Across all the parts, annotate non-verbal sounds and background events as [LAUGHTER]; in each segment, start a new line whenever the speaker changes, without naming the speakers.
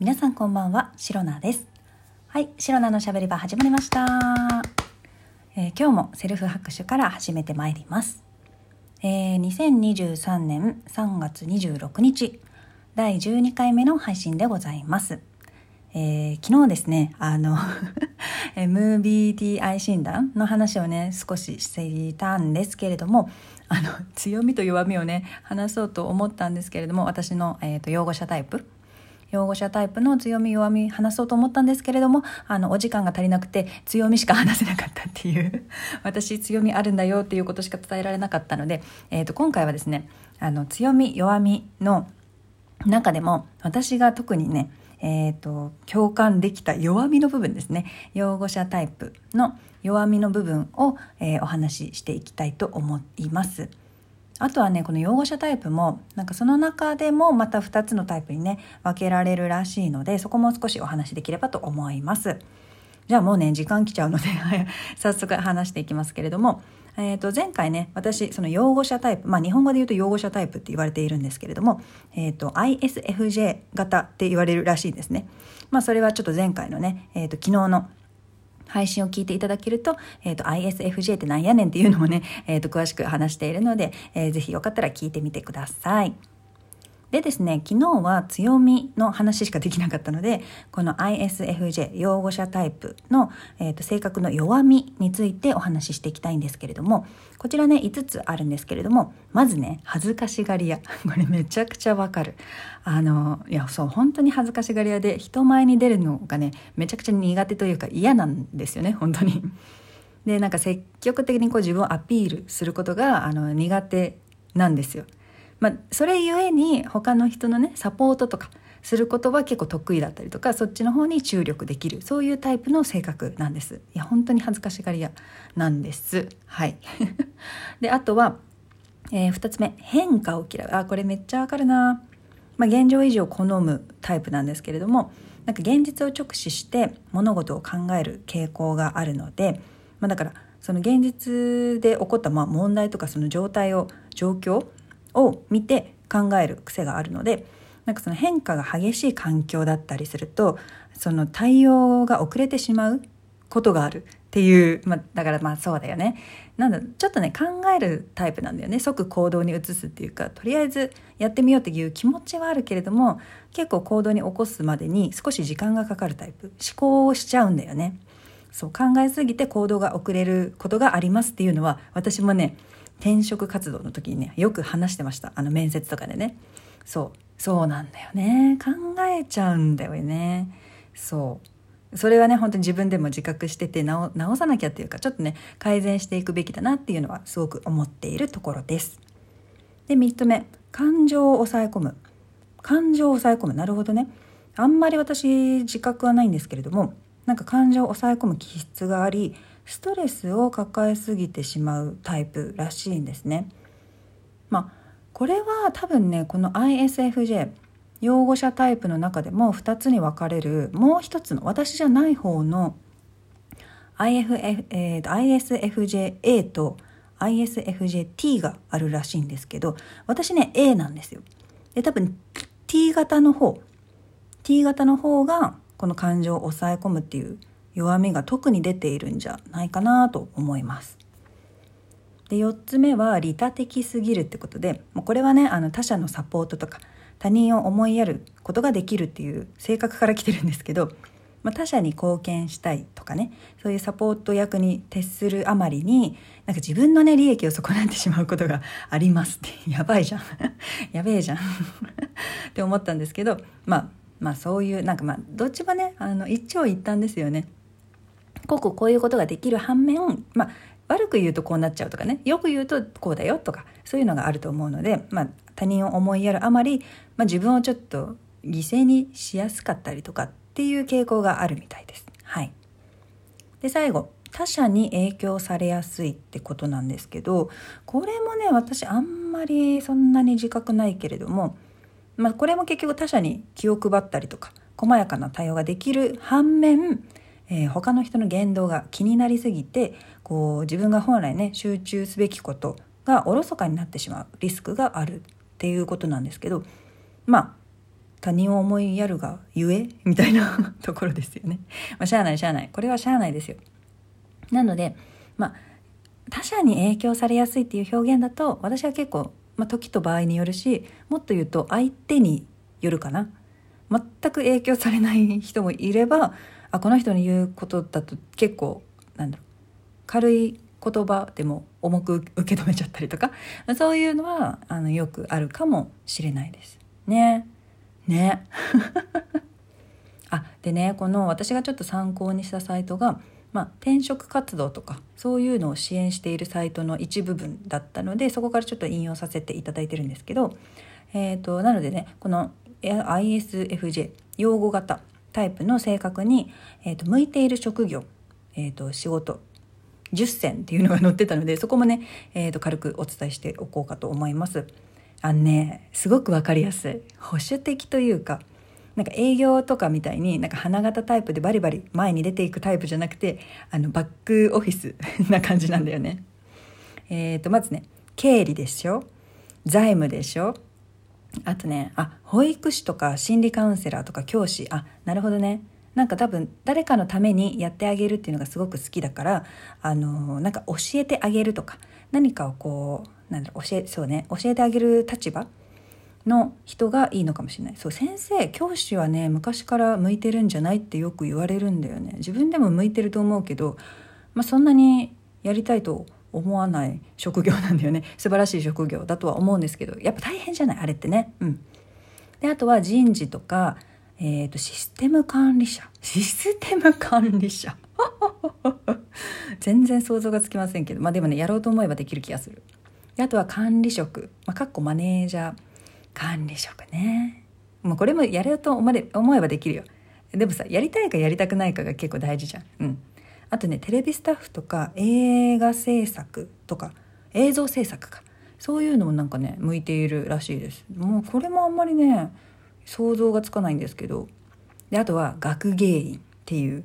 皆さんこんばんは、シロナです。はい、シロナのしゃべり場始まりました、えー、今日もセルフ拍手から始めてまいります。えー、2023年3月26日、第12回目の配信でございます。えー、昨日ですね、あの [LAUGHS] MBTI 診断の話をね、少ししていたんですけれども、あの、強みと弱みをね、話そうと思ったんですけれども、私の、えーと、擁護者タイプ擁護者タイプの強み弱み話そうと思ったんですけれどもあのお時間が足りなくて強みしか話せなかったっていう [LAUGHS] 私強みあるんだよっていうことしか伝えられなかったので、えーと、今回はですねあの強み弱みの中でも私が特にねえーと、共感できた弱みの部分ですね擁護者タイプの弱みの部分を、えー、お話ししていきたいと思います。あとはねこの擁護者タイプもなんかその中でもまた2つのタイプにね分けられるらしいのでそこも少しお話しできればと思います。じゃあもうね時間来ちゃうので [LAUGHS] 早速話していきますけれども、えー、と前回ね私その擁護者タイプまあ日本語で言うと擁護者タイプって言われているんですけれども、えー、と ISFJ 型って言われるらしいんですね。まあそれはちょっと前回のね、えー、と昨日の配信を聞いていただけると、えっ、ー、と、ISFJ ってなんやねんっていうのもね、えっ、ー、と、詳しく話しているので、えー、ぜひよかったら聞いてみてください。でですね、昨日は強みの話しかできなかったので、この ISFJ、擁護者タイプの、えーと、性格の弱みについてお話ししていきたいんですけれども、こちらね、5つあるんですけれども、まずね、恥ずかしがり屋。[LAUGHS] これめちゃくちゃわかる。あの、いや、そう、本当に恥ずかしがり屋で、人前に出るのがね、めちゃくちゃ苦手というか嫌なんですよね、本当に。で、なんか積極的にこう自分をアピールすることが、あの、苦手なんですよ。まあ、それゆえに他の人のねサポートとかすることは結構得意だったりとかそっちの方に注力できるそういうタイプの性格なんです。いや本当に恥ずかしがり屋なんです。はい。[LAUGHS] であとは、えー、2つ目変化を嫌う。あこれめっちゃわかるな。まあ、現状維持を好むタイプなんですけれどもなんか現実を直視して物事を考える傾向があるので、まあ、だからその現実で起こったまあ問題とかその状態を状況を見て考える癖があるのでなんかその変化が激しい環境だったりするとその対応が遅れてしまうことがあるっていう、ま、だからまあそうだよね。なんだちょっとね考えるタイプなんだよね。即行動に移すっていうかとりあえずやってみようっていう気持ちはあるけれども結構行動に起こすまでに少し時間がかかるタイプ。思考をしちゃうんだよね。そう考えすぎて行動が遅れることがありますっていうのは私もね転職活動の時にねよく話してました。あの面接とかでね。そう。そうなんだよね。考えちゃうんだよね。そう。それはね本当に自分でも自覚してて直さなきゃっていうかちょっとね改善していくべきだなっていうのはすごく思っているところです。で3つ目。感情を抑え込む。感情を抑え込む。なるほどね。あんまり私自覚はないんですけれどもなんか感情を抑え込む気質がありストレスを抱えすぎてしまうタイプらしいんですね。まあこれは多分ねこの ISFJ 擁護者タイプの中でも2つに分かれるもう一つの私じゃない方の IFF、えー、ISFJA と ISFJT があるらしいんですけど私ね A なんですよ。で多分 T 型の方 T 型の方がこの感情を抑え込むっていう弱みが特に出ているんじゃないかなと思います。で4つ目は利他的すぎるってことでもうこれはねあの他者のサポートとか他人を思いやることができるっていう性格から来てるんですけど、まあ、他者に貢献したいとかねそういうサポート役に徹するあまりになんか自分のね利益を損なってしまうことがありますって [LAUGHS] やばいじゃん [LAUGHS] やべえじゃん [LAUGHS] って思ったんですけどまあまあそういうなんかまあどっちもねあの一長一短ですよね。こうここういうことができる反面、まあ、悪く言うとこうなっちゃうとかねよく言うとこうだよとかそういうのがあると思うので、まあ、他人を思いやるあまり、まあ、自分をちょっと犠牲にしやすかったりとかっていう傾向があるみたいです。はい、で最後他者に影響されやすいってことなんですけどこれもね私あんまりそんなに自覚ないけれども、まあ、これも結局他者に気を配ったりとか細やかな対応ができる反面えー、他の人の言動が気になりすぎてこう自分が本来ね集中すべきことがおろそかになってしまうリスクがあるっていうことなんですけどまあ他人を思いやるがゆえみたいな [LAUGHS] ところですよね。まあ、しゃあないしゃあない。これはしゃあないですよ。なので、まあ、他者に影響されやすいっていう表現だと私は結構、まあ、時と場合によるしもっと言うと相手によるかな。全く影響されない人もいればあこの人に言うことだと結構なんだろう軽い言葉でも重く受け止めちゃったりとかそういうのはあのよくあるかもしれないですね。ね [LAUGHS] あでねこの私がちょっと参考にしたサイトが、まあ、転職活動とかそういうのを支援しているサイトの一部分だったのでそこからちょっと引用させていただいてるんですけど、えーと、なのでねこの ISFJ 用語型タイプの性格に、えーと、向いている職業、えーと、仕事10選っていうのが載ってたのでそこもね、えー、と軽くお伝えしておこうかと思います。あのねすごく分かりやすい保守的というかなんか営業とかみたいになんか花形タイプでバリバリ前に出ていくタイプじゃなくてあのバックオフィス [LAUGHS] な感じなんだよね。えー、とまずね経理でしょ？財務でしょ？あとねあ保育士とか心理カウンセラーとか教師。あなるほどね。なんか多分誰かのためにやってあげるっていうのがすごく好きだからあのなんか教えてあげるとか何かをこうなんだろう教えそうね教えてあげる立場の人がいいのかもしれない。そう先生教師はね昔から向いてるんじゃないってよく言われるんだよね。自分でも向いてると思うけど、まあ、そんなにやりたいと思わない職業なんだよね。[LAUGHS] 素晴らしい職業だとは思うんですけどやっぱ大変じゃない？あれってね。うん。であとは人事とか、えーと、システム管理者。[LAUGHS] システム管理者。[LAUGHS] 全然想像がつきませんけど。まあでもねやろうと思えばできる気がする。であとは管理職、まあ、かっこマネージャー管理職ね。もうこれもやろうと思えばできるよ。でもさやりたいかやりたくないかが結構大事じゃん。うん。あとねテレビスタッフとか映画制作とか映像制作か。そういうのもなんかね向いているらしいです。もうこれもあんまりね想像がつかないんですけど。であとは学芸員っていう。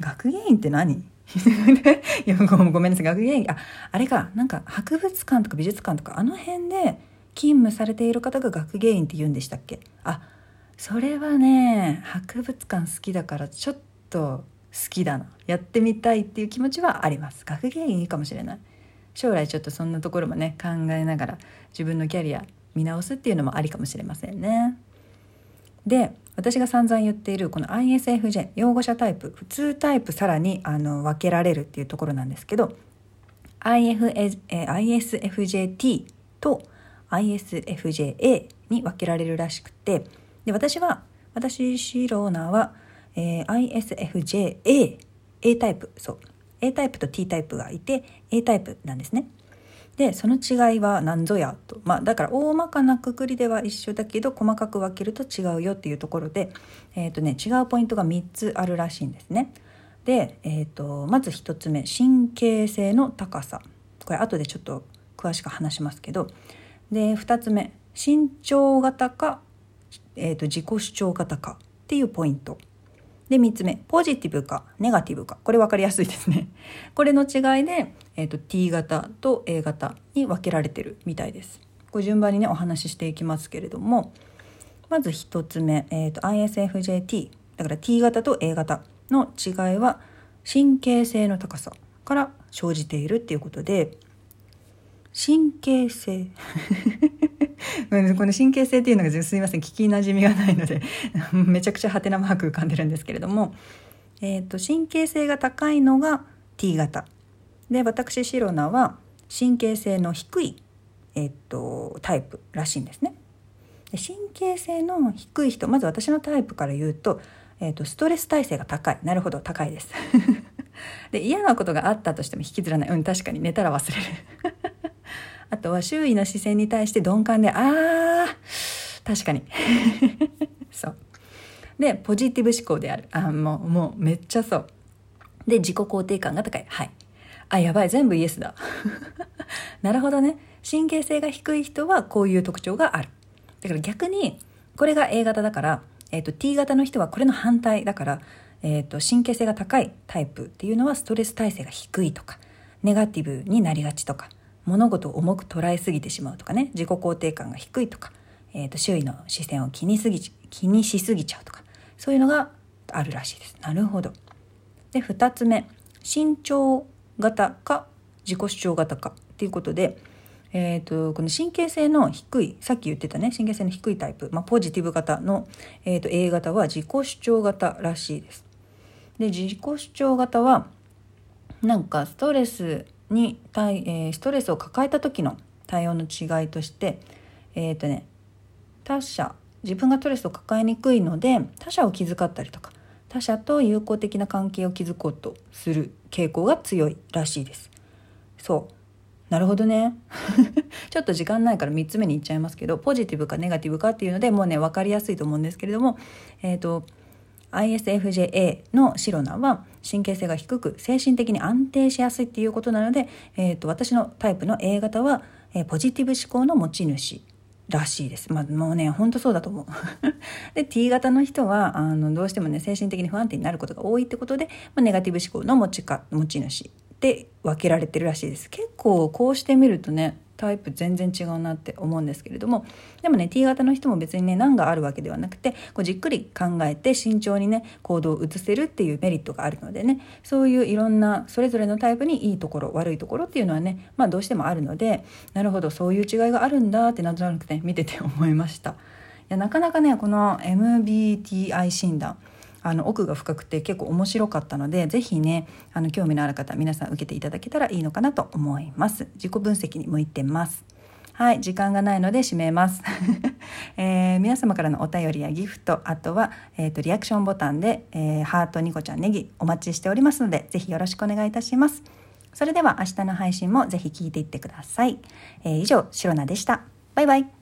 学芸員って何？[LAUGHS] いやごめんなさい。学芸員。ああれか。なんか博物館とか美術館とかあの辺で勤務されている方が学芸員って言うんでしたっけ？あそれはね博物館好きだからちょっと好きだなやってみたいっていう気持ちはあります。学芸員いいかもしれない。将来ちょっとそんなところもね考えながら自分のキャリア見直すっていうのもありかもしれませんね。で私が散々言っているこの ISFJ 用語者タイプ普通タイプさらにあの分けられるっていうところなんですけど ISFJT と ISFJA に分けられるらしくてで私は私シローナはえー、ISFJA A タイプそう。A タイプと T タイプがいて A タイプなんですね。でその違いは何ぞやと。まあだから大まかなくくりでは一緒だけど細かく分けると違うよっていうところで、えーとね、違うポイントが3つあるらしいんですね。で、えーと、まず1つ目神経性の高さ。これ後でちょっと詳しく話しますけど。で2つ目身長型か、えーと自己主張型かっていうポイント。で3つ目ポジティブかネガティブか。これ分かりやすいですね。[LAUGHS] これの違いで、えーと、T 型と A 型に分けられてるみたいです。こ順番にねお話ししていきますけれどもまず1つ目、えーと、ISFJT だから T 型と A 型の違いは神経性の高さから生じているっていうことで神経性。[LAUGHS] この神経性っていうのがすみません聞きなじみがないので [LAUGHS] めちゃくちゃハテナマーク浮かんでるんですけれども、えーと、神経性が高いのが T 型。で私シロナは神経性の低い、えーと、タイプらしいんですね。で神経性の低い人まず私のタイプから言うと,、えーとストレス耐性が高い。なるほど高いです。[LAUGHS] で嫌なことがあったとしても引きずらない。うん確かに寝たら忘れる。あとは周囲の視線に対して鈍感で、ああ、確かに。[LAUGHS] そう。で、ポジティブ思考である。あもう、もうめっちゃそう。で、自己肯定感が高い。はい。あ、やばい、全部イエスだ。[LAUGHS] なるほどね。神経性が低い人はこういう特徴がある。だから逆に、これが A 型だから、えっ、ー、と、T 型の人はこれの反対だから、えっ、ー、と、神経性が高いタイプっていうのはストレス耐性が低いとか、ネガティブになりがちとか、物事を重く捉えすぎてしまうとかね自己肯定感が低いとか、えーと、周囲の視線を気にすぎ気にしすぎちゃうとかそういうのがあるらしいです。なるほど。で2つ目身長型か自己主張型かっていうことで、えーと、この神経性の低いさっき言ってたね神経性の低いタイプ、まあ、ポジティブ型の、えーと、A 型は自己主張型らしいです。で自己主張型はなんかストレスに対、えー、ストレスを抱えた時の対応の違いとしてえっ、ー、とね他者自分がストレスを抱えにくいので他者を気遣ったりとか他者と友好的な関係を築こうとする傾向が強いらしいです。そうなるほどね [LAUGHS] ちょっと時間ないから3つ目に言っちゃいますけどポジティブかネガティブかっていうのでもうね分かりやすいと思うんですけれどもえっ、ー、と ISFJA のシロナは神経性が低く精神的に安定しやすいっていうことなので、えーと、私のタイプの A 型は、えー、ポジティブ思考の持ち主らしいです。まあ、もうね、ほんとそうだと思う。[LAUGHS] で、T 型の人は、あの、どうしてもね、精神的に不安定になることが多いってことで、まあ、ネガティブ思考の持ちか、持ち主で分けられてるらしいです。結構こうしてみるとね、タイプ全然違うなって思うんですけれどもでもね T 型の人も別にね難があるわけではなくてこうじっくり考えて慎重にね行動を移せるっていうメリットがあるのでねそういういろんなそれぞれのタイプにいいところ悪いところっていうのはねまあどうしてもあるのでなるほどそういう違いがあるんだってなんとなくね見てて思いました。いやなかなかねこの MBTI 診断あの奥が深くて結構面白かったので是非ねあの興味のある方皆さん受けていただけたらいいのかなと思います。自己分析に向いてます。はい時間がないので締めます、[LAUGHS] えー、皆様からのお便りやギフトあとは、えーと、リアクションボタンで、えー、ハートニコちゃんネギお待ちしておりますので是非よろしくお願いいたします。それでは明日の配信もぜひ聞いていってください、えー、以上シロナでした。バイバイ。